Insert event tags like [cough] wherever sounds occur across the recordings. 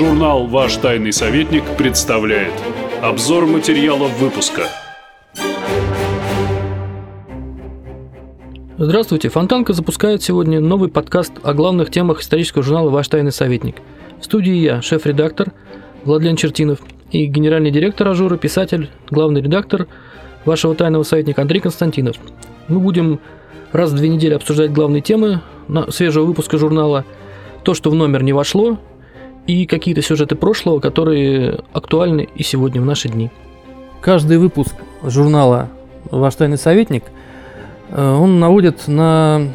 Журнал «Ваш тайный советник» представляет Обзор материалов выпуска Здравствуйте, Фонтанка запускает сегодня новый подкаст о главных темах исторического журнала «Ваш тайный советник». В студии я, шеф-редактор Владлен Чертинов и генеральный директор АЖУРа, писатель, главный редактор вашего тайного советника Андрей Константинов. Мы будем раз в две недели обсуждать главные темы свежего выпуска журнала, то, что в номер не вошло, и какие-то сюжеты прошлого, которые актуальны и сегодня в наши дни. Каждый выпуск журнала «Ваш тайный советник» э, он наводит на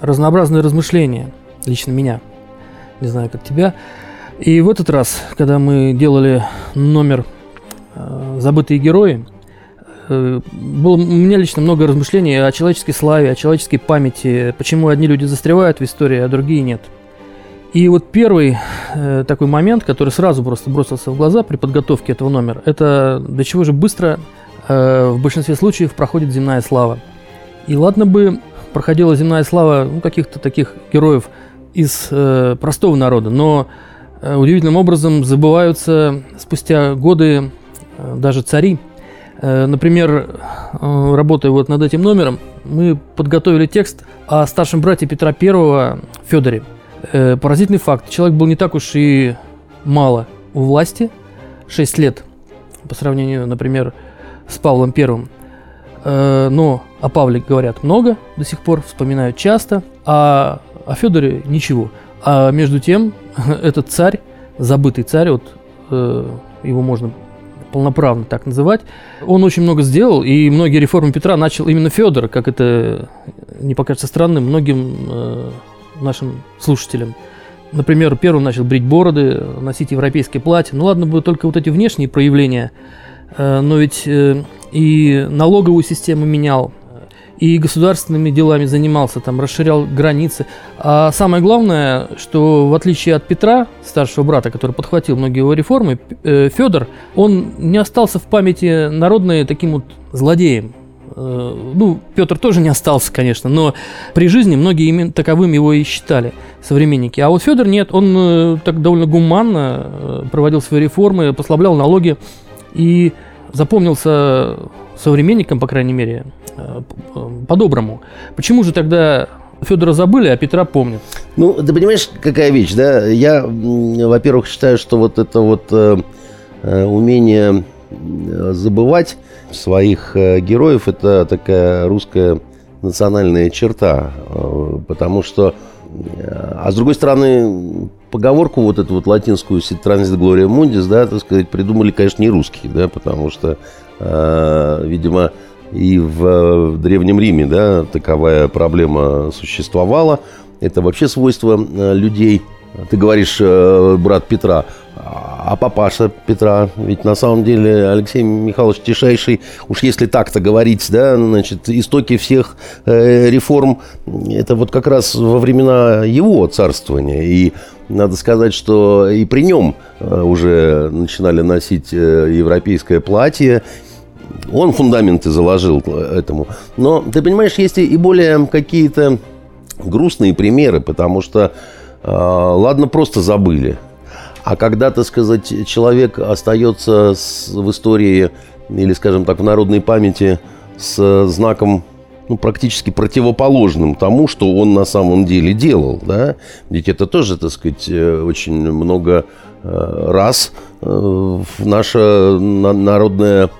разнообразные размышления, лично меня, не знаю, как тебя. И в этот раз, когда мы делали номер э, «Забытые герои», э, было у меня лично много размышлений о человеческой славе, о человеческой памяти, почему одни люди застревают в истории, а другие нет – и вот первый э, такой момент, который сразу просто бросился в глаза при подготовке этого номера, это до чего же быстро э, в большинстве случаев проходит земная слава. И ладно бы проходила земная слава ну, каких-то таких героев из э, простого народа, но э, удивительным образом забываются спустя годы э, даже цари. Э, например, э, работая вот над этим номером, мы подготовили текст о старшем брате Петра I Федоре. Э, поразительный факт. Человек был не так уж и мало у власти. 6 лет по сравнению, например, с Павлом Первым. Э, но о Павле говорят много до сих пор, вспоминают часто, а о Федоре ничего. А между тем, [laughs] этот царь, забытый царь, вот э, его можно полноправно так называть, он очень много сделал, и многие реформы Петра начал именно Федор, как это не покажется странным многим э, нашим слушателям. Например, первым начал брить бороды, носить европейские платья. Ну ладно бы только вот эти внешние проявления, э, но ведь э, и налоговую систему менял, и государственными делами занимался, там, расширял границы. А самое главное, что в отличие от Петра, старшего брата, который подхватил многие его реформы, э, Федор, он не остался в памяти народной таким вот злодеем. Э, ну, Петр тоже не остался, конечно, но при жизни многие именно таковым его и считали современники. А вот Федор нет, он э, так довольно гуманно э, проводил свои реформы, послаблял налоги и запомнился современникам, по крайней мере, по-доброму. Почему же тогда Федора забыли, а Петра помнят? Ну, ты понимаешь, какая вещь, да? Я, во-первых, считаю, что вот это вот э, умение забывать своих э, героев это такая русская национальная черта, э, потому что, э, а с другой стороны, поговорку вот эту вот латинскую «Транзит Глория Мундис», да, так сказать, придумали, конечно, не русские, да, потому что, видимо, и в Древнем Риме, да, таковая проблема существовала. Это вообще свойство людей. Ты говоришь, брат Петра, а папаша Петра, ведь на самом деле Алексей Михайлович Тишайший, уж если так-то говорить, да, значит, истоки всех э, реформ, это вот как раз во времена его царствования. И надо сказать, что и при нем э, уже начинали носить э, европейское платье, он фундаменты заложил этому. Но, ты понимаешь, есть и более какие-то грустные примеры, потому что, э, ладно, просто забыли – а когда, так сказать, человек остается с, в истории или, скажем так, в народной памяти с знаком ну, практически противоположным тому, что он на самом деле делал. Да? Ведь это тоже, так сказать, э, очень много э, раз э, наше народное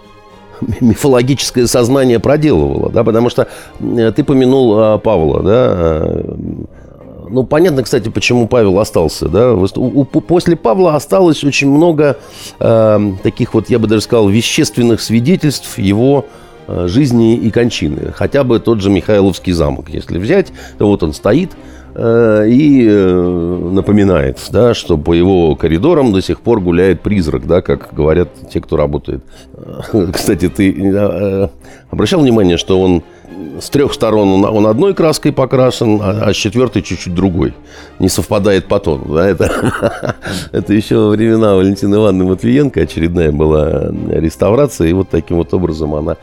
[laughs] мифологическое сознание проделывало, да, потому что ты помянул Павла, да, ну, понятно, кстати, почему Павел остался. Да? После Павла осталось очень много э, таких вот, я бы даже сказал, вещественных свидетельств его э, жизни и кончины. Хотя бы тот же Михайловский замок, если взять, то вот он стоит и э, напоминает, да, что по его коридорам до сих пор гуляет призрак, да, как говорят те, кто работает. [laughs] Кстати, ты э, э, обращал внимание, что он с трех сторон он, одной краской покрашен, а, а с четвертой чуть-чуть другой. Не совпадает по тону. Да? Это, [laughs] это еще во времена Валентины Ивановны Матвиенко очередная была реставрация, и вот таким вот образом она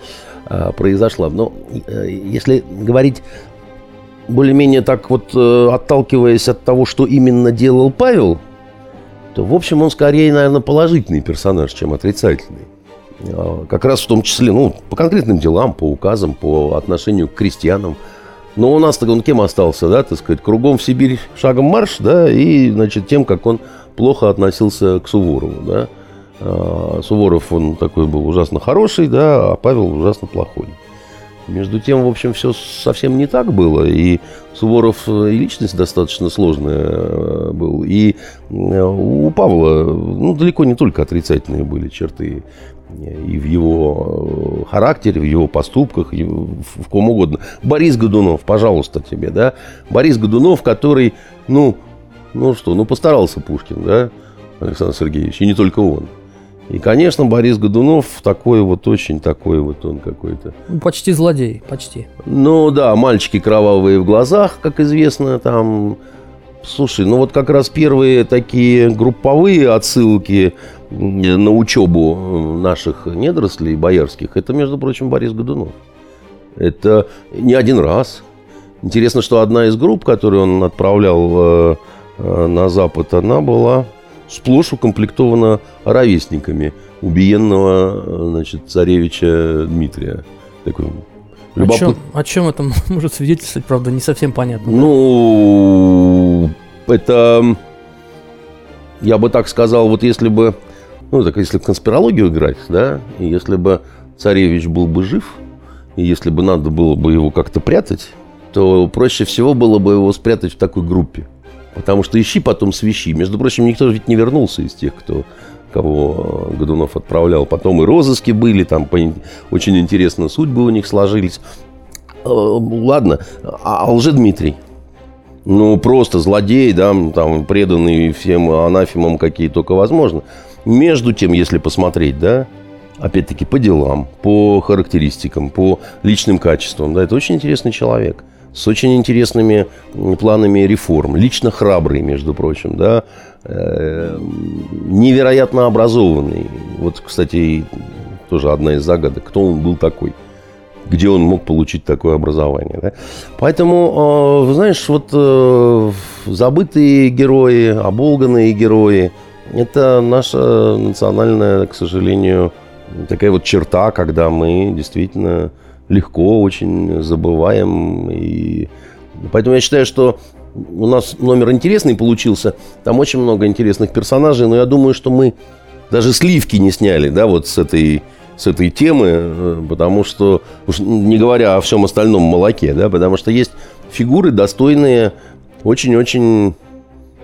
а, произошла. Но э, если говорить более-менее так вот, э, отталкиваясь от того, что именно делал Павел, то, в общем, он скорее, наверное, положительный персонаж, чем отрицательный. А, как раз в том числе, ну, по конкретным делам, по указам, по отношению к крестьянам. Но у нас-то он кем остался, да, так сказать, кругом в Сибирь шагом марш, да, и, значит, тем, как он плохо относился к Суворову, да. А, Суворов, он такой был ужасно хороший, да, а Павел ужасно плохой. Между тем, в общем, все совсем не так было. И Суворов э, и личность достаточно сложная э, был. И э, у Павла ну, далеко не только отрицательные были черты. И в его характере, в его поступках, и в ком угодно. Борис Годунов, пожалуйста, тебе, да. Борис Годунов, который, ну, ну что, ну постарался Пушкин, да, Александр Сергеевич, и не только он. И, конечно, Борис Годунов такой вот очень такой вот он какой-то. Ну, почти злодей, почти. Ну да, мальчики кровавые в глазах, как известно, там. Слушай, ну вот как раз первые такие групповые отсылки на учебу наших недорослей боярских, это, между прочим, Борис Годунов. Это не один раз. Интересно, что одна из групп, которую он отправлял э, э, на Запад, она была сплошь укомплектована ровесниками убиенного значит, царевича Дмитрия. Такой Любоп... О, чем, о чем это [laughs] может свидетельствовать, правда, не совсем понятно. Ну, да? это, я бы так сказал, вот если бы, ну, так если в конспирологию играть, да, и если бы царевич был бы жив, и если бы надо было бы его как-то прятать, то проще всего было бы его спрятать в такой группе. Потому что ищи потом свищи. Между прочим, никто ведь не вернулся из тех, кто кого Годунов отправлял. Потом и розыски были, там очень интересно судьбы у них сложились. Э, ладно, а, а Лжедмитрий? Ну, просто злодей, да, там, преданный всем анафемам, какие только возможно. Между тем, если посмотреть, да, опять-таки по делам, по характеристикам, по личным качествам, да, это очень интересный человек – с очень интересными планами реформ, лично храбрый, между прочим, да, э, невероятно образованный. Вот, кстати, тоже одна из загадок, кто он был такой, где он мог получить такое образование. Да? Поэтому, э, знаешь, вот э, забытые герои, оболганные герои, это наша национальная, к сожалению, такая вот черта, когда мы действительно легко очень забываем. И... Поэтому я считаю, что у нас номер интересный получился. Там очень много интересных персонажей, но я думаю, что мы даже сливки не сняли, да, вот с этой, с этой темы, э, потому что, уж не говоря о всем остальном молоке, да, потому что есть фигуры, достойные очень-очень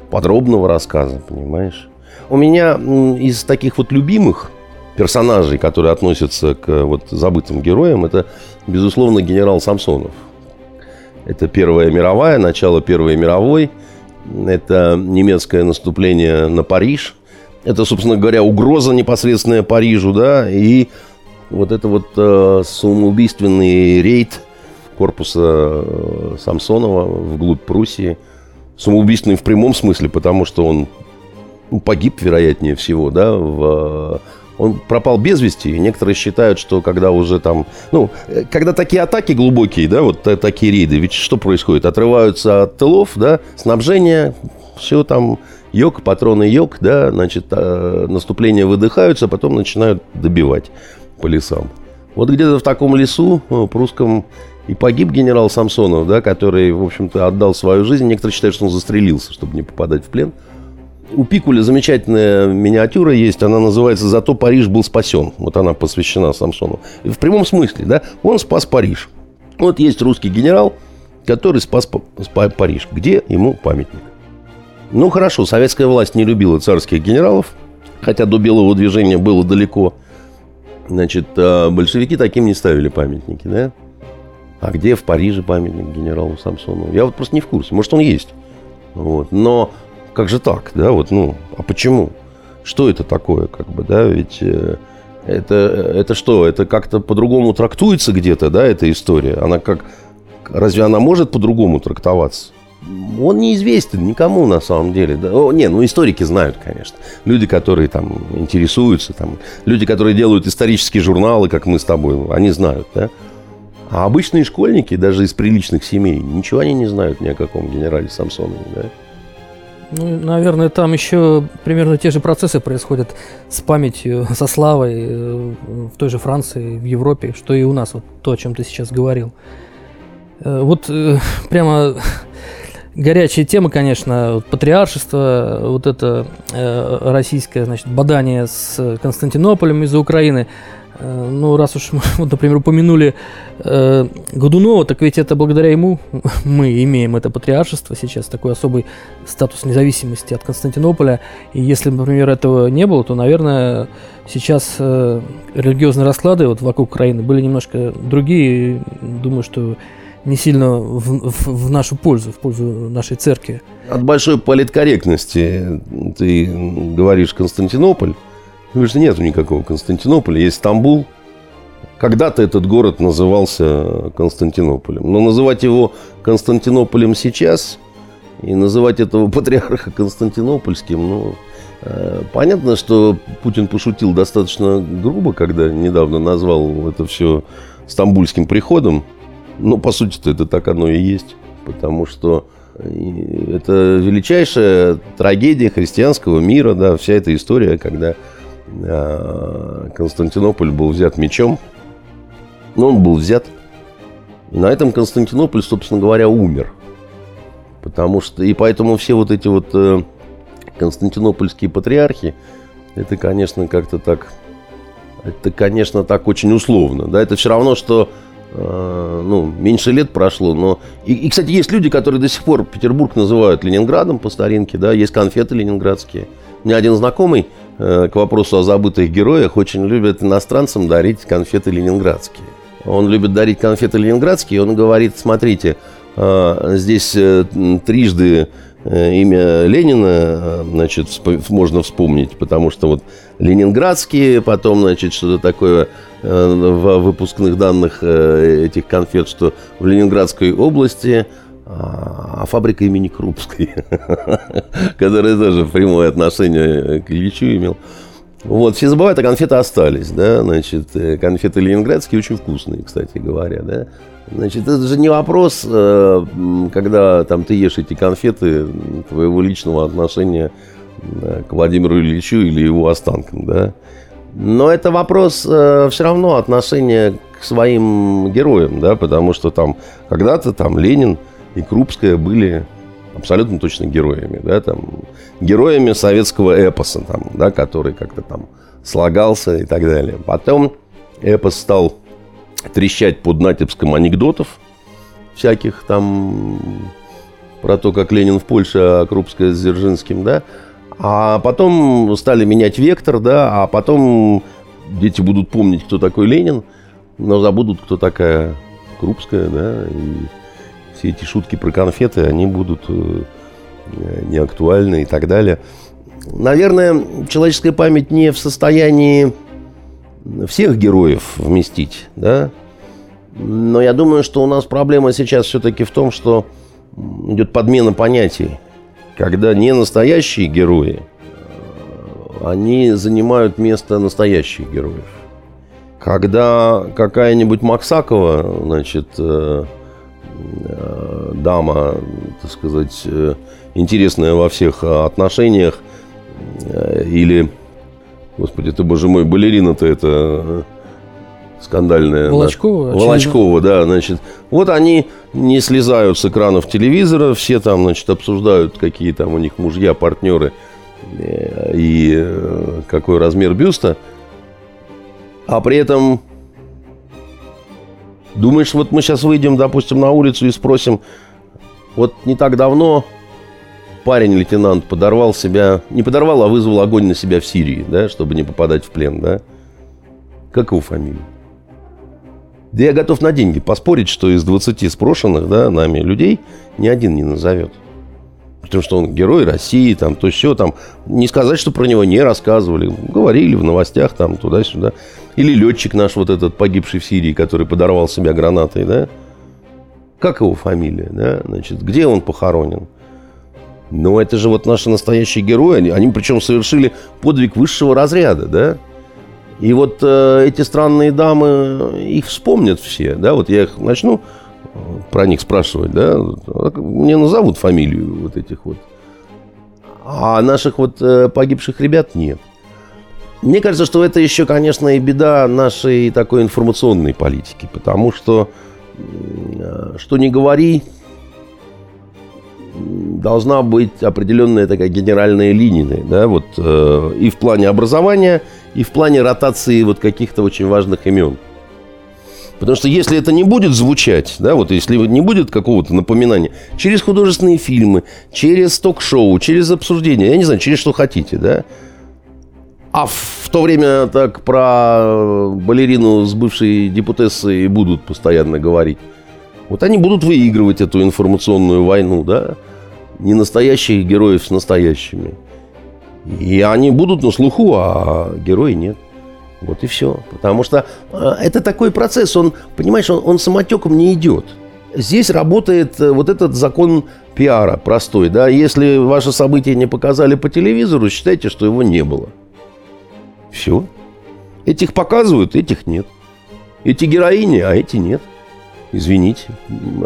подробного рассказа, понимаешь? У меня из таких вот любимых персонажей, которые относятся к вот забытым героям, это, безусловно, генерал Самсонов. Это Первая мировая, начало Первой мировой. Это немецкое наступление на Париж. Это, собственно говоря, угроза непосредственная Парижу, да, и вот это вот э, самоубийственный рейд корпуса э, Самсонова вглубь Пруссии. Самоубийственный в прямом смысле, потому что он ну, погиб, вероятнее всего, да, в он пропал без вести. И некоторые считают, что когда уже там... Ну, когда такие атаки глубокие, да, вот такие рейды, ведь что происходит? Отрываются от тылов, да, снабжение, все там йог, патроны йог, да, значит, а, наступления выдыхаются, а потом начинают добивать по лесам. Вот где-то в таком лесу, ну, прусском, и погиб генерал Самсонов, да, который, в общем-то, отдал свою жизнь. Некоторые считают, что он застрелился, чтобы не попадать в плен. У Пикуля замечательная миниатюра есть, она называется «Зато Париж был спасен». Вот она посвящена Самсону. В прямом смысле, да, он спас Париж. Вот есть русский генерал, который спас, спас Париж. Где ему памятник? Ну, хорошо, советская власть не любила царских генералов, хотя до белого движения было далеко. Значит, а большевики таким не ставили памятники, да? А где в Париже памятник генералу Самсону? Я вот просто не в курсе. Может, он есть. Вот. Но как же так, да, вот, ну, а почему? Что это такое, как бы, да, ведь э, это, это что, это как-то по-другому трактуется где-то, да, эта история? Она как, разве она может по-другому трактоваться? Он неизвестен никому на самом деле. Да? О, не, ну историки знают, конечно. Люди, которые там интересуются, там, люди, которые делают исторические журналы, как мы с тобой, они знают, да. А обычные школьники, даже из приличных семей, ничего они не знают ни о каком генерале Самсонове, да. Ну, наверное, там еще примерно те же процессы происходят с памятью, [laughs] со славой э, в той же Франции, в Европе, что и у нас, вот то, о чем ты сейчас говорил. Э, вот э, [laughs] прямо [laughs] горячая тема, конечно, патриаршество, вот это российское, значит, бадание с Константинополем из-за Украины – ну, раз уж мы, [laughs] вот, например, упомянули э, Годунова, так ведь это благодаря ему [laughs] мы имеем это патриаршество сейчас, такой особый статус независимости от Константинополя. И если, например, этого не было, то, наверное, сейчас э, религиозные расклады вот вокруг Украины были немножко другие. Думаю, что не сильно в, в, в нашу пользу, в пользу нашей церкви. От большой политкорректности ты говоришь Константинополь, Говорит, что нет никакого Константинополя, есть Стамбул. Когда-то этот город назывался Константинополем. Но называть его Константинополем сейчас и называть этого патриарха Константинопольским, ну, э, понятно, что Путин пошутил достаточно грубо, когда недавно назвал это все стамбульским приходом. Но, по сути-то, это так оно и есть. Потому что э, это величайшая трагедия христианского мира, да, вся эта история, когда Константинополь был взят мечом. Но он был взят. И на этом Константинополь, собственно говоря, умер. Потому что... И поэтому все вот эти вот э, константинопольские патриархи, это, конечно, как-то так... Это, конечно, так очень условно. Да? Это все равно, что э, ну, меньше лет прошло, но... И, и, кстати, есть люди, которые до сих пор Петербург называют Ленинградом по старинке, да, есть конфеты ленинградские. У меня один знакомый к вопросу о забытых героях, очень любят иностранцам дарить конфеты ленинградские. Он любит дарить конфеты ленинградские, он говорит, смотрите, э, здесь э, трижды имя Ленина, значит, можно вспомнить, потому что вот ленинградские, потом, значит, что-то такое в выпускных данных этих конфет, что в Ленинградской области а, а фабрика имени Крупской, [laughs] которая тоже прямое отношение к Ильичу имел. Вот, все забывают, а конфеты остались, да, значит, э, конфеты ленинградские очень вкусные, кстати говоря, да. Значит, это же не вопрос, э, когда там ты ешь эти конфеты твоего личного отношения к Владимиру Ильичу или его останкам, да. Но это вопрос э, все равно отношения к своим героям, да, потому что там когда-то там Ленин – и Крупская были абсолютно точно героями, да, там, героями советского эпоса, там, да, который как-то там слагался и так далее. Потом эпос стал трещать под натиском анекдотов всяких там про то, как Ленин в Польше, а Крупская с Дзержинским, да. А потом стали менять вектор, да, а потом дети будут помнить, кто такой Ленин, но забудут, кто такая Крупская, да, и все эти шутки про конфеты, они будут э, неактуальны и так далее. Наверное, человеческая память не в состоянии всех героев вместить, да? Но я думаю, что у нас проблема сейчас все-таки в том, что идет подмена понятий. Когда не настоящие герои, э, они занимают место настоящих героев. Когда какая-нибудь Максакова, значит, э, дама, так сказать, э, интересная во всех э, отношениях. Или, господи ты, боже мой, балерина-то это скандальная. Волочкова? Да. Волочкова, да, значит. Вот они не слезают с экранов телевизора, все там, значит, обсуждают, какие там у них мужья, партнеры и какой размер бюста. А при этом Думаешь, вот мы сейчас выйдем, допустим, на улицу и спросим, вот не так давно парень-лейтенант подорвал себя, не подорвал, а вызвал огонь на себя в Сирии, да, чтобы не попадать в плен, да? Как его фамилия? Да я готов на деньги поспорить, что из 20 спрошенных, да, нами людей ни один не назовет. Потому что он герой России, там, то все, там, не сказать, что про него не рассказывали. Говорили в новостях, там, туда-сюда. Или летчик наш вот этот, погибший в Сирии, который подорвал себя гранатой, да? Как его фамилия, да? Значит, где он похоронен? Ну, это же вот наши настоящие герои. Они, они причем совершили подвиг высшего разряда, да? И вот э, эти странные дамы, их вспомнят все, да? Вот я их начну про них спрашивать, да, мне назовут фамилию вот этих вот. а наших вот э, погибших ребят нет. Мне кажется, что это еще, конечно, и беда нашей такой информационной политики, потому что, э, что не говори, должна быть определенная такая генеральная линия, да, вот э, и в плане образования, и в плане ротации вот каких-то очень важных имен. Потому что если это не будет звучать, да, вот если не будет какого-то напоминания, через художественные фильмы, через ток-шоу, через обсуждение, я не знаю, через что хотите, да, а в то время так про балерину с бывшей депутессой будут постоянно говорить. Вот они будут выигрывать эту информационную войну, да, не настоящих героев с настоящими. И они будут на слуху, а герои нет. Вот и все. Потому что э, это такой процесс, он, понимаешь, он, он самотеком не идет. Здесь работает э, вот этот закон пиара простой, да. Если ваше событие не показали по телевизору, считайте, что его не было. Все. Этих показывают, этих нет. Эти героини, а эти нет. Извините.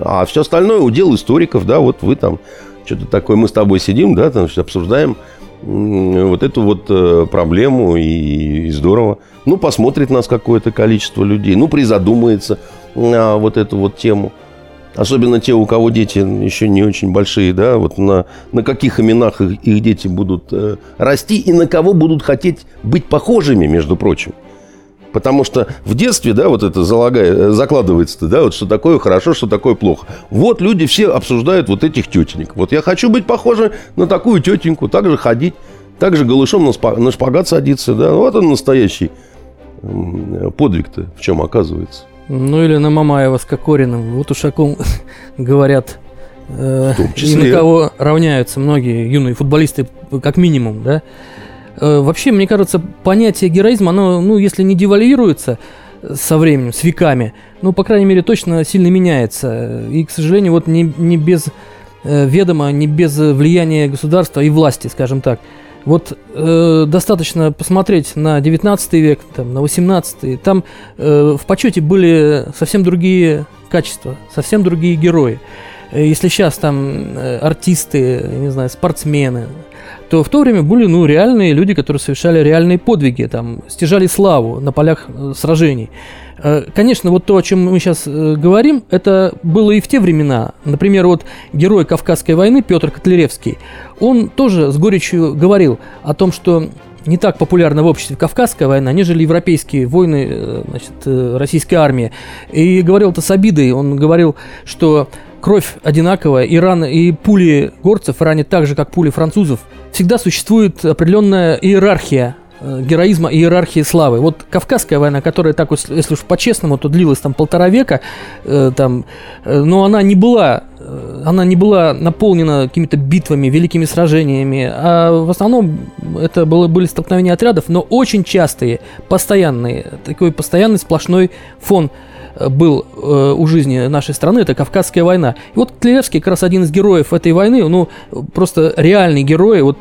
А все остальное удел историков, да, вот вы там что-то такое, мы с тобой сидим, да, там обсуждаем вот эту вот э, проблему, и, и здорово. Ну, посмотрит нас какое-то количество людей, ну, призадумается на вот эту вот тему. Особенно те, у кого дети еще не очень большие, да, вот на, на каких именах их, их дети будут э, расти и на кого будут хотеть быть похожими, между прочим. Потому что в детстве, да, вот это залагая, закладывается, да, вот что такое хорошо, что такое плохо. Вот люди все обсуждают вот этих тетенек. Вот я хочу быть похожим на такую тетеньку, так же ходить, так же голышом на, спа, на шпагат садиться, да. Вот он настоящий подвиг-то в чем оказывается. Ну или на Мамаева с Кокориным. Вот уж о ком [laughs] говорят э, и на кого равняются многие юные футболисты, как минимум, да. Э, вообще, мне кажется, понятие героизма, оно, ну, если не девальвируется со временем, с веками, ну, по крайней мере, точно сильно меняется. И, к сожалению, вот не, не без э, ведома, не без влияния государства и власти, скажем так. Вот э, достаточно посмотреть на 19 век, там, на 18 там э, в почете были совсем другие качества, совсем другие герои. Э, если сейчас там э, артисты, не знаю, спортсмены, то в то время были ну, реальные люди, которые совершали реальные подвиги, там, стяжали славу на полях э, сражений. Конечно, вот то, о чем мы сейчас говорим, это было и в те времена. Например, вот герой Кавказской войны Петр Котляревский, он тоже с горечью говорил о том, что не так популярна в обществе Кавказская война, нежели европейские войны значит, российской армии. И говорил это с обидой. Он говорил, что кровь одинаковая, и раны, и пули горцев ранят так же, как пули французов. Всегда существует определенная иерархия Э, героизма и иерархии славы. Вот Кавказская война, которая так, если уж по-честному, то длилась там полтора века, э, там, э, но она не была, э, она не была наполнена какими-то битвами, великими сражениями, а в основном это было, были столкновения отрядов, но очень частые, постоянные, такой постоянный сплошной фон был э, у жизни нашей страны, это Кавказская война. И вот Тлеевский как раз один из героев этой войны, ну, просто реальный герой, вот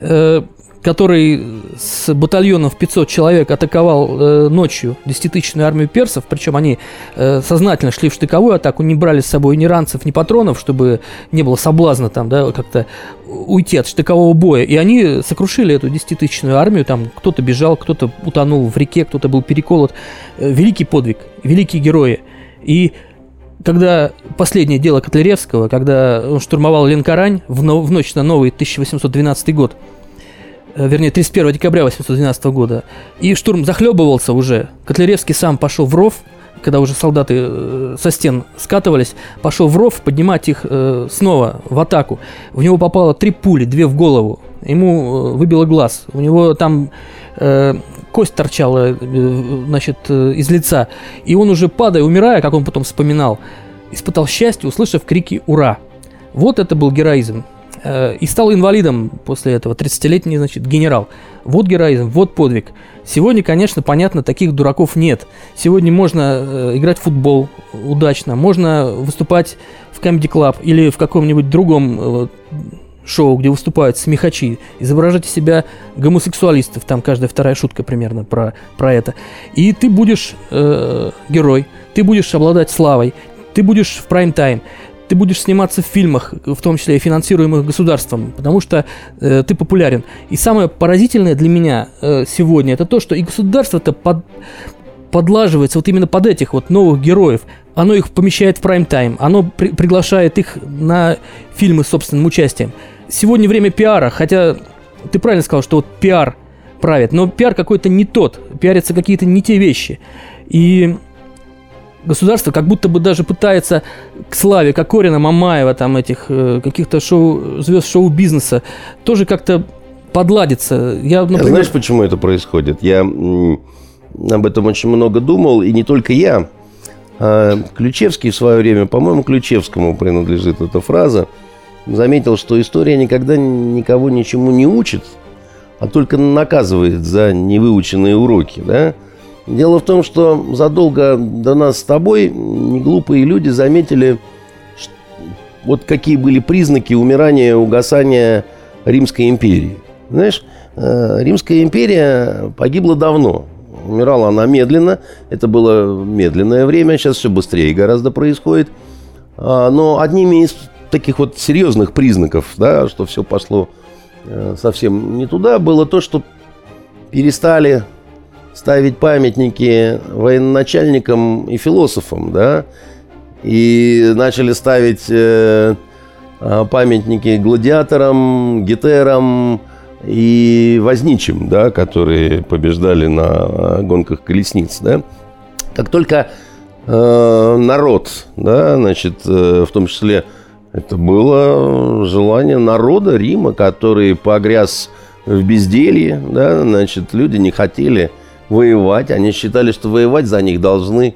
э, который с батальоном в 500 человек атаковал э, ночью десятитысячную армию персов, причем они э, сознательно шли в штыковую атаку, не брали с собой ни ранцев, ни патронов, чтобы не было соблазна там, да, как-то уйти от штыкового боя. И они сокрушили эту десятитысячную армию, там кто-то бежал, кто-то утонул в реке, кто-то был переколот. Э, великий подвиг, великие герои. И когда последнее дело Котляревского, когда он штурмовал Ленкарань в, в ночь на новый 1812 год, вернее, 31 декабря 812 года. И штурм захлебывался уже. Котляревский сам пошел в ров, когда уже солдаты э, со стен скатывались, пошел в ров поднимать их э, снова в атаку. В него попало три пули, две в голову. Ему выбило глаз. У него там э, кость торчала, э, значит, э, из лица. И он уже падая, умирая, как он потом вспоминал, испытал счастье, услышав крики «Ура!». Вот это был героизм. Э, и стал инвалидом после этого, 30-летний, значит, генерал. Вот героизм, вот подвиг. Сегодня, конечно, понятно, таких дураков нет. Сегодня можно э, играть в футбол удачно, можно выступать в Comedy Club или в каком-нибудь другом э, шоу, где выступают смехачи, изображать из себя гомосексуалистов, там каждая вторая шутка примерно про, про это. И ты будешь э, герой, ты будешь обладать славой, ты будешь в прайм-тайм, ты будешь сниматься в фильмах, в том числе и финансируемых государством, потому что э, ты популярен. И самое поразительное для меня э, сегодня это то, что и государство-то под, подлаживается вот именно под этих вот новых героев. Оно их помещает в прайм-тайм, оно при приглашает их на фильмы с собственным участием. Сегодня время пиара, хотя ты правильно сказал, что вот пиар правит, но пиар какой-то не тот, пиарятся какие-то не те вещи. И государство как будто бы даже пытается к славе Кокорина, Мамаева, там этих э, каких-то шоу, звезд шоу-бизнеса тоже как-то подладиться. Я, например... Знаешь, почему это происходит? Я об этом очень много думал, и не только я. А Ключевский в свое время, по-моему, Ключевскому принадлежит эта фраза, заметил, что история никогда никого ничему не учит, а только наказывает за невыученные уроки, да? Дело в том, что задолго до нас с тобой неглупые люди заметили, вот какие были признаки умирания, угасания Римской империи. Знаешь, э, Римская империя погибла давно. Умирала она медленно. Это было медленное время. Сейчас все быстрее гораздо происходит. А, но одними из таких вот серьезных признаков, да, что все пошло э, совсем не туда, было то, что перестали ставить памятники военачальникам и философам, да, и начали ставить э, а, памятники гладиаторам, гетерам, и возничим, да, которые побеждали на гонках колесниц, да. Как только э, народ, да, значит, э, в том числе это было желание народа Рима, который погряз в безделье, да, значит, люди не хотели воевать, они считали, что воевать за них должны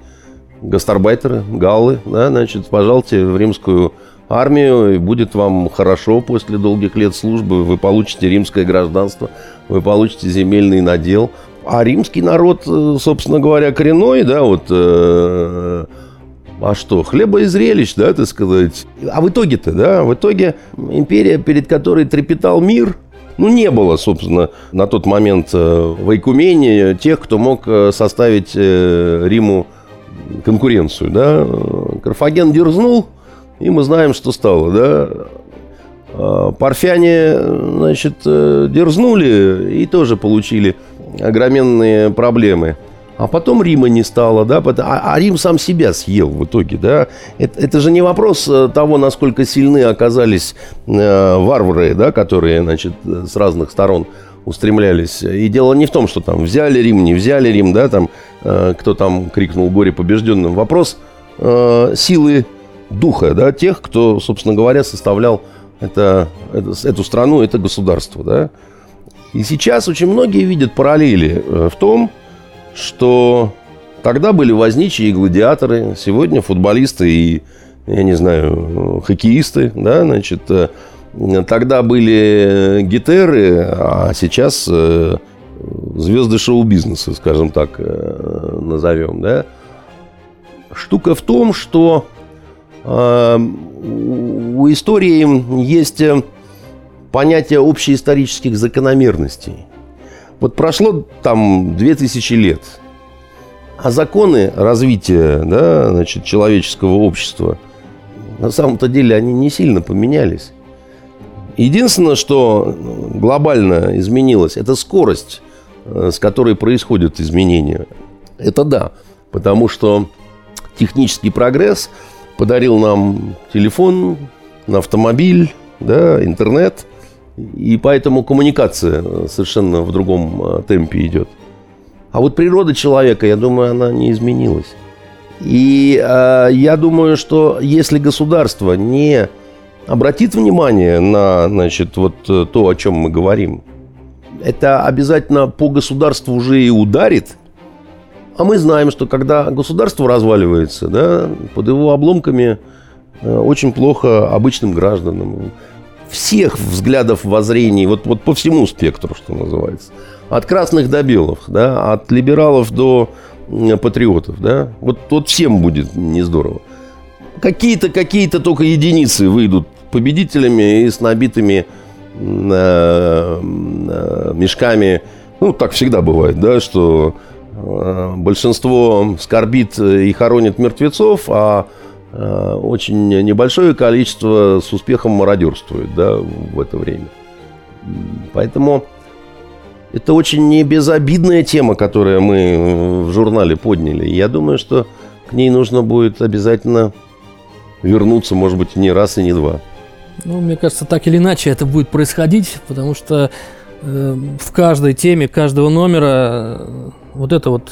гастарбайтеры, галлы, да, значит, пожалуйте в римскую армию, и будет вам хорошо после долгих лет службы. Вы получите римское гражданство, вы получите земельный надел. А римский народ, э, собственно говоря, коренной, да, вот... Э, а что, хлеба и зрелищ, да, так сказать. А в итоге-то, да, в итоге империя, перед которой трепетал мир, ну, не было, собственно, на тот момент э, в Айкумене тех, кто мог э, составить Риму конкуренцию, да. Карфаген дерзнул, и мы знаем, что стало, да. А, парфяне, значит, э, дерзнули и тоже получили огроменные проблемы. А потом Рима не стало, да, а, а Рим сам себя съел в итоге, да. Это, это же не вопрос э, того, насколько сильны оказались э, варвары, да, которые, значит, с разных сторон устремлялись. И дело не в том, что там взяли Рим, не взяли Рим, да, там, э, кто там крикнул горе побежденным. Вопрос э, силы духа, да, тех, кто, собственно говоря, составлял это, это, эту страну, это государство, да. И сейчас очень многие видят параллели э, в том, что тогда были возничие и гладиаторы, сегодня футболисты и, я не знаю, хоккеисты, да, значит, э, тогда были гитеры, а сейчас э, звезды шоу-бизнеса, скажем так, назовем, да. Штука в том, что у истории есть э, понятие общеисторических закономерностей. Вот прошло там 2000 лет, а законы развития да, значит, человеческого общества на самом-то деле они не сильно поменялись. Единственное, что глобально изменилось, это скорость, э, с которой происходят изменения. Это да, потому что технический прогресс – подарил нам телефон, автомобиль, да, интернет. И поэтому коммуникация совершенно в другом а, темпе идет. А вот природа человека, я думаю, она не изменилась. И э, я думаю, что если государство не обратит внимание на значит, вот то, о чем мы говорим, это обязательно по государству уже и ударит – а мы знаем, что когда государство разваливается, да, под его обломками э, очень плохо обычным гражданам. Всех взглядов, воззрений, вот, вот по всему спектру, что называется. От красных до белых, да, от либералов до патриотов, да. Вот, вот всем будет не здорово. Какие-то, какие-то только единицы выйдут победителями и с набитыми э, э, мешками. Ну, так всегда бывает, да, что Э, большинство скорбит и хоронит мертвецов, а очень небольшое количество с успехом мародерствует да, в это время. Поэтому это очень не безобидная тема, которую мы в журнале подняли. Я думаю, что к ней нужно будет обязательно вернуться, может быть, не раз и не два. Ну, мне кажется, так или иначе это будет происходить, потому что э, в каждой теме, каждого номера э, вот эта вот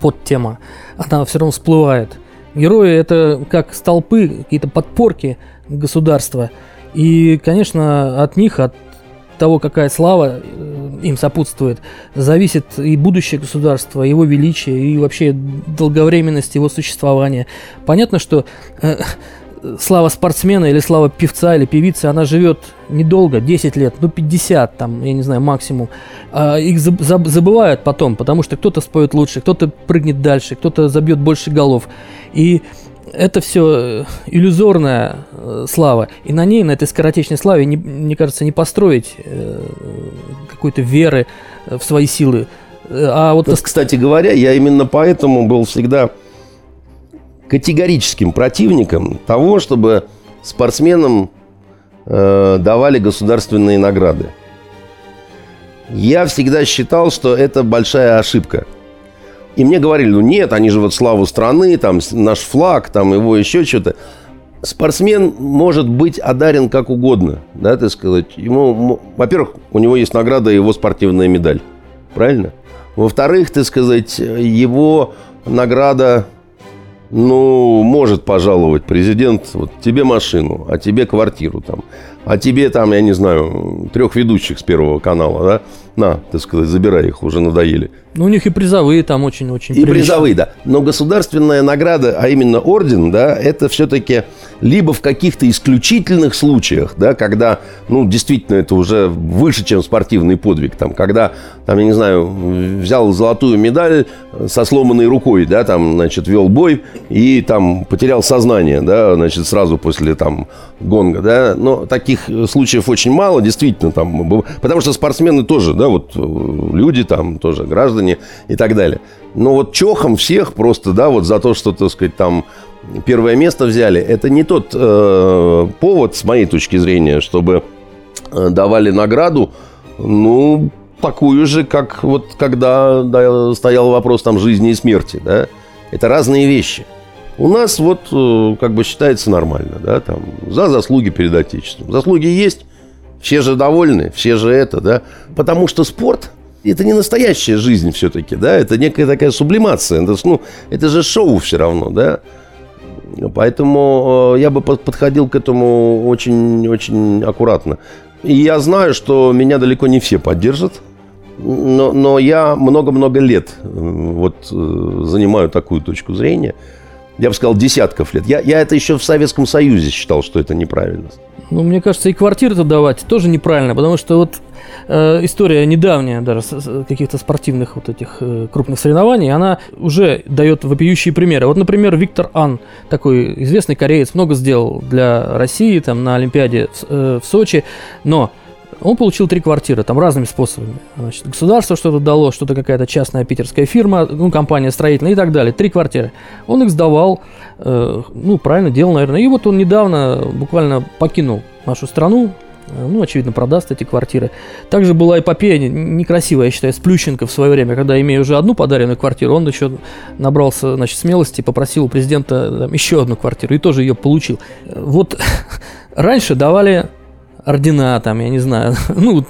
подтема, она все равно всплывает. Герои это как столпы, какие-то подпорки государства. И, конечно, от них, от того, какая слава э, им сопутствует, зависит и будущее государства, его величие, и вообще долговременность его существования. Понятно, что э, слава спортсмена или слава певца или певицы, она живет недолго, 10 лет, ну 50 там, я не знаю, максимум. А их забывают потом, потому что кто-то споет лучше, кто-то прыгнет дальше, кто-то забьет больше голов. И это все э, иллюзорная э, слава. И на ней, на этой скоротечной славе, не, мне кажется, не построить э, какой-то веры в свои силы. А вот, вот, кстати говоря, я именно поэтому был всегда категорическим противником того, чтобы спортсменам э, давали государственные награды. Я всегда считал, что это большая ошибка. И мне говорили, ну нет, они же вот славу страны, там наш флаг, там его еще что-то. Спортсмен может быть одарен как угодно, да, так сказать. Ему, во-первых, у него есть награда его спортивная медаль, правильно? Во-вторых, так сказать, его награда ну, может пожаловать президент вот тебе машину, а тебе квартиру там, а тебе там, я не знаю, трех ведущих с Первого канала, да? На, так сказать, забирай их, уже надоели. Ну, у них и призовые там очень-очень И призовые, да. Но государственная награда, а именно орден, да, это все-таки либо в каких-то исключительных случаях, да, когда, ну, действительно, это уже выше, чем спортивный подвиг, там, когда, там, я не знаю, взял золотую медаль со сломанной рукой, да, там, значит, вел бой и там потерял сознание, да, значит, сразу после там гонга, да, но таких случаев очень мало, действительно, там, потому что спортсмены тоже, да, вот э, люди там тоже, граждане и так далее. Но вот чохом всех просто, да, вот за то, что, так сказать, там первое место взяли, это не тот э, повод, с моей точки зрения, чтобы э, давали награду, ну, такую же, как вот когда да, стоял вопрос там жизни и смерти, да. Это разные вещи. У нас вот э, как бы считается нормально, да, там, за заслуги перед Отечеством. Заслуги есть, все же довольны, все же это, да. Потому что спорт – это не настоящая жизнь все-таки, да. Это некая такая сублимация. Это, ну, это же шоу все равно, да. Поэтому э, я бы подходил к этому очень-очень аккуратно. И я знаю, что меня далеко не все поддержат, но, но я много-много лет вот э, занимаю такую точку зрения. Я бы сказал, десятков лет. Я, я это еще в Советском Союзе считал, что это неправильно. Ну, мне кажется, и квартиры-то давать тоже неправильно, потому что вот э, история недавняя даже каких-то спортивных вот этих э, крупных соревнований, она уже дает вопиющие примеры. Вот, например, Виктор Ан, такой известный кореец, много сделал для России там на Олимпиаде в, э, в Сочи, но он получил три квартиры, там разными способами. Значит, государство что-то дало, что-то какая-то частная питерская фирма, ну, компания строительная и так далее. Три квартиры. Он их сдавал, э, ну, правильно делал, наверное. И вот он недавно буквально покинул нашу страну, э, ну, очевидно, продаст эти квартиры. Также была эпопея некрасивая, я считаю, с Плющенко в свое время, когда, имея уже одну подаренную квартиру, он еще набрался, значит, смелости, попросил у президента там, еще одну квартиру и тоже ее получил. Вот [laughs] раньше давали ордена, там, я не знаю, [laughs] ну, вот,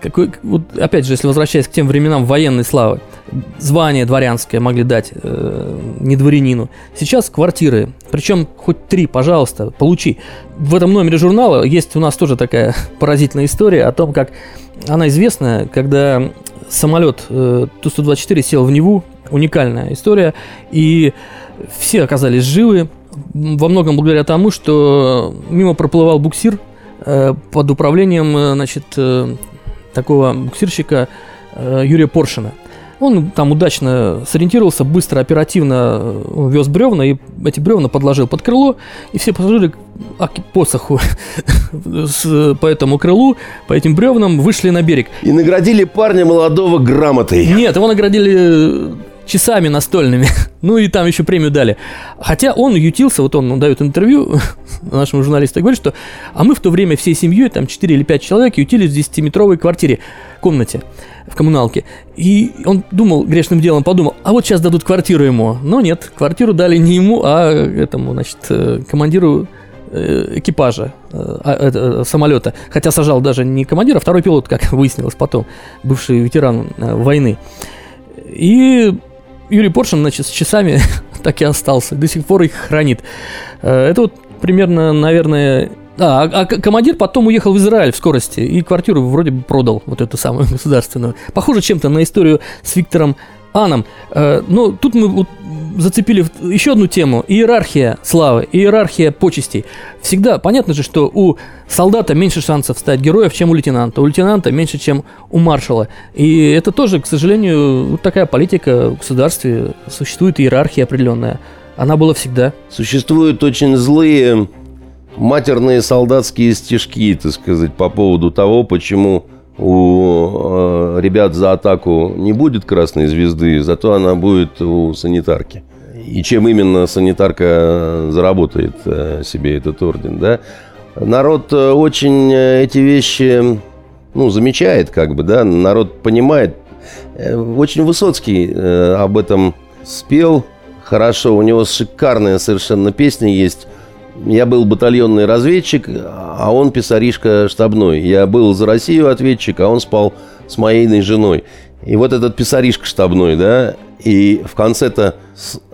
какой, вот, опять же, если возвращаясь к тем временам военной славы, звание дворянское могли дать э, не дворянину. Сейчас квартиры, причем хоть три, пожалуйста, получи. В этом номере журнала есть у нас тоже такая [laughs] поразительная история о том, как она известная, когда самолет э, Ту-124 сел в Неву, уникальная история, и все оказались живы, во многом благодаря тому, что мимо проплывал буксир – под управлением э, значит, э, такого буксирщика Юрия Поршина. Он там удачно сориентировался, быстро, оперативно вез бревна, и эти бревна подложил под крыло, и все пассажиры посоху [laughs] по этому крылу, по этим бревнам вышли на берег. И наградили парня молодого грамотой. Нет, его наградили часами настольными. [laughs] ну и там еще премию дали. Хотя он ютился, вот он, он дает интервью [laughs] нашему журналисту и говорит, что а мы в то время всей семьей, там 4 или 5 человек, ютились в 10-метровой квартире, комнате в коммуналке. И он думал, грешным делом подумал, а вот сейчас дадут квартиру ему. Но нет, квартиру дали не ему, а этому, значит, э, командиру э, экипажа э, а, самолета. Хотя сажал даже не командир, а второй пилот, как [laughs] выяснилось потом, бывший ветеран войны. И Юрий Поршин, значит, с часами [laughs] так и остался, до сих пор их хранит. Это вот примерно, наверное, а, а командир потом уехал в Израиль в скорости и квартиру вроде бы продал, вот эту самую [laughs] государственную. Похоже чем-то на историю с Виктором Аном. Э, но тут мы вот зацепили еще одну тему. Иерархия славы, иерархия почестей. Всегда понятно же, что у солдата меньше шансов стать героем, чем у лейтенанта. У лейтенанта меньше, чем у маршала. И это тоже, к сожалению, вот такая политика в государстве. Существует иерархия определенная. Она была всегда. Существуют очень злые матерные солдатские стишки, так сказать, по поводу того, почему у э, ребят за атаку не будет красной звезды, зато она будет у санитарки. И чем именно санитарка заработает э, себе этот орден, да? Народ э, очень эти вещи, ну, замечает, как бы, да, народ понимает. Очень Высоцкий об этом спел хорошо, у него шикарная совершенно песня есть я был батальонный разведчик, а он писаришка штабной. Я был за Россию ответчик, а он спал с моей женой. И вот этот писаришка штабной, да, и в конце-то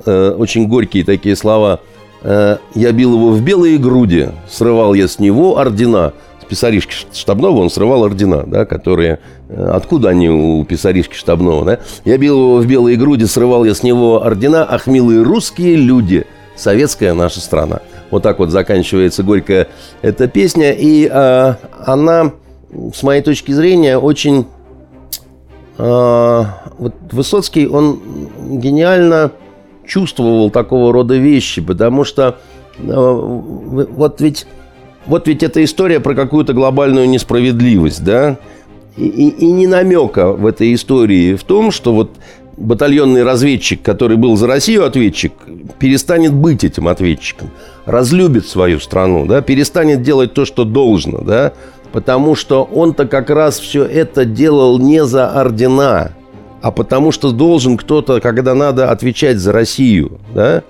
э, очень горькие такие слова. Э, я бил его в белые груди, срывал я с него ордена. С писаришки штабного он срывал ордена, да, которые... Э, откуда они у писаришки штабного, да? Я бил его в белые груди, срывал я с него ордена. Ах, милые русские люди, советская наша страна. Вот так вот заканчивается горькая эта песня. И э, она, с моей точки зрения, очень... Э, вот Высоцкий, он гениально чувствовал такого рода вещи, потому что э, вот ведь... Вот ведь эта история про какую-то глобальную несправедливость, да? И, и, и не намека в этой истории в том, что вот батальонный разведчик, который был за Россию ответчик, перестанет быть этим ответчиком, разлюбит свою страну, да, перестанет делать то, что должно, да, потому что он-то как раз все это делал не за ордена, а потому что должен кто-то, когда надо, отвечать за Россию, да.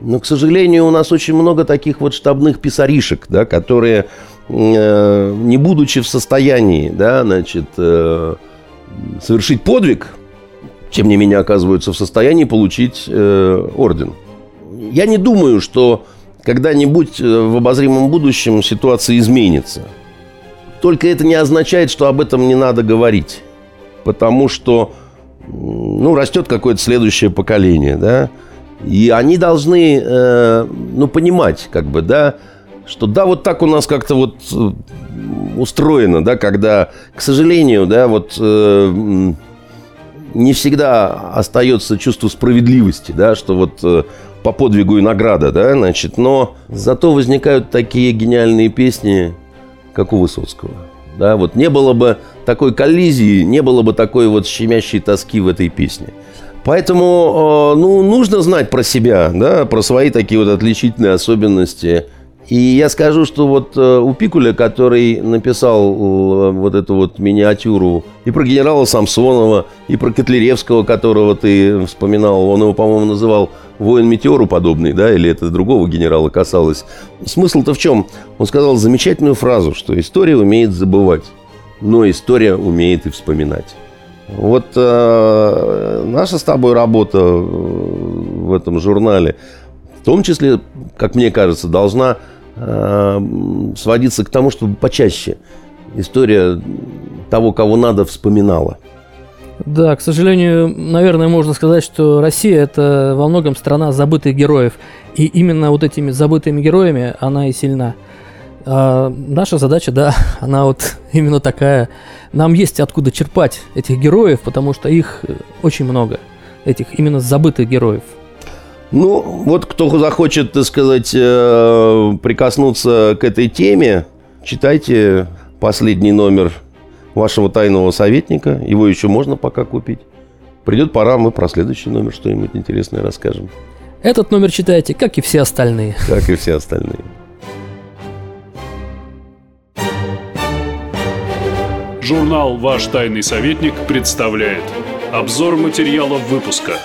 Но, к сожалению, у нас очень много таких вот штабных писаришек, да, которые, э, не будучи в состоянии, да, значит, э, совершить подвиг, тем не менее оказываются в состоянии получить э, орден. Я не думаю, что когда-нибудь э, в обозримом будущем ситуация изменится. Только это не означает, что об этом не надо говорить. Потому что ну, растет какое-то следующее поколение, да, и они должны, э, ну, понимать, как бы, да, что да, вот так у нас как-то вот э, устроено, да, когда, к сожалению, да, вот э, не всегда остается чувство справедливости, да, что вот э, по подвигу и награда, да, значит, но зато возникают такие гениальные песни, как у Высоцкого. Да, вот не было бы такой коллизии, не было бы такой вот щемящей тоски в этой песне. Поэтому, э, ну, нужно знать про себя, да, про свои такие вот отличительные особенности – и я скажу, что вот э, у Пикуля, который написал э, вот эту вот миниатюру и про генерала Самсонова, и про Котляревского, которого ты вспоминал, он его, по-моему, называл воин метеору подобный, да, или это другого генерала касалось. Смысл-то в чем? Он сказал замечательную фразу, что история умеет забывать, но история умеет и вспоминать. Вот э, наша с тобой работа э, в этом журнале, в том числе, как мне кажется, должна сводиться к тому, чтобы почаще история того, кого надо, вспоминала. Да, к сожалению, наверное, можно сказать, что Россия это во многом страна забытых героев. И именно вот этими забытыми героями она и сильна. А наша задача, да, [laughs] она вот именно такая. Нам есть откуда черпать этих героев, потому что их очень много, этих именно забытых героев. Ну, вот кто захочет, так сказать, э, прикоснуться к этой теме, читайте последний номер вашего тайного советника. Его еще можно пока купить. придет пора, мы про следующий номер что-нибудь интересное расскажем. Этот номер читайте, как и все остальные. Как и все остальные. Журнал «Ваш тайный советник» представляет обзор материалов выпуска –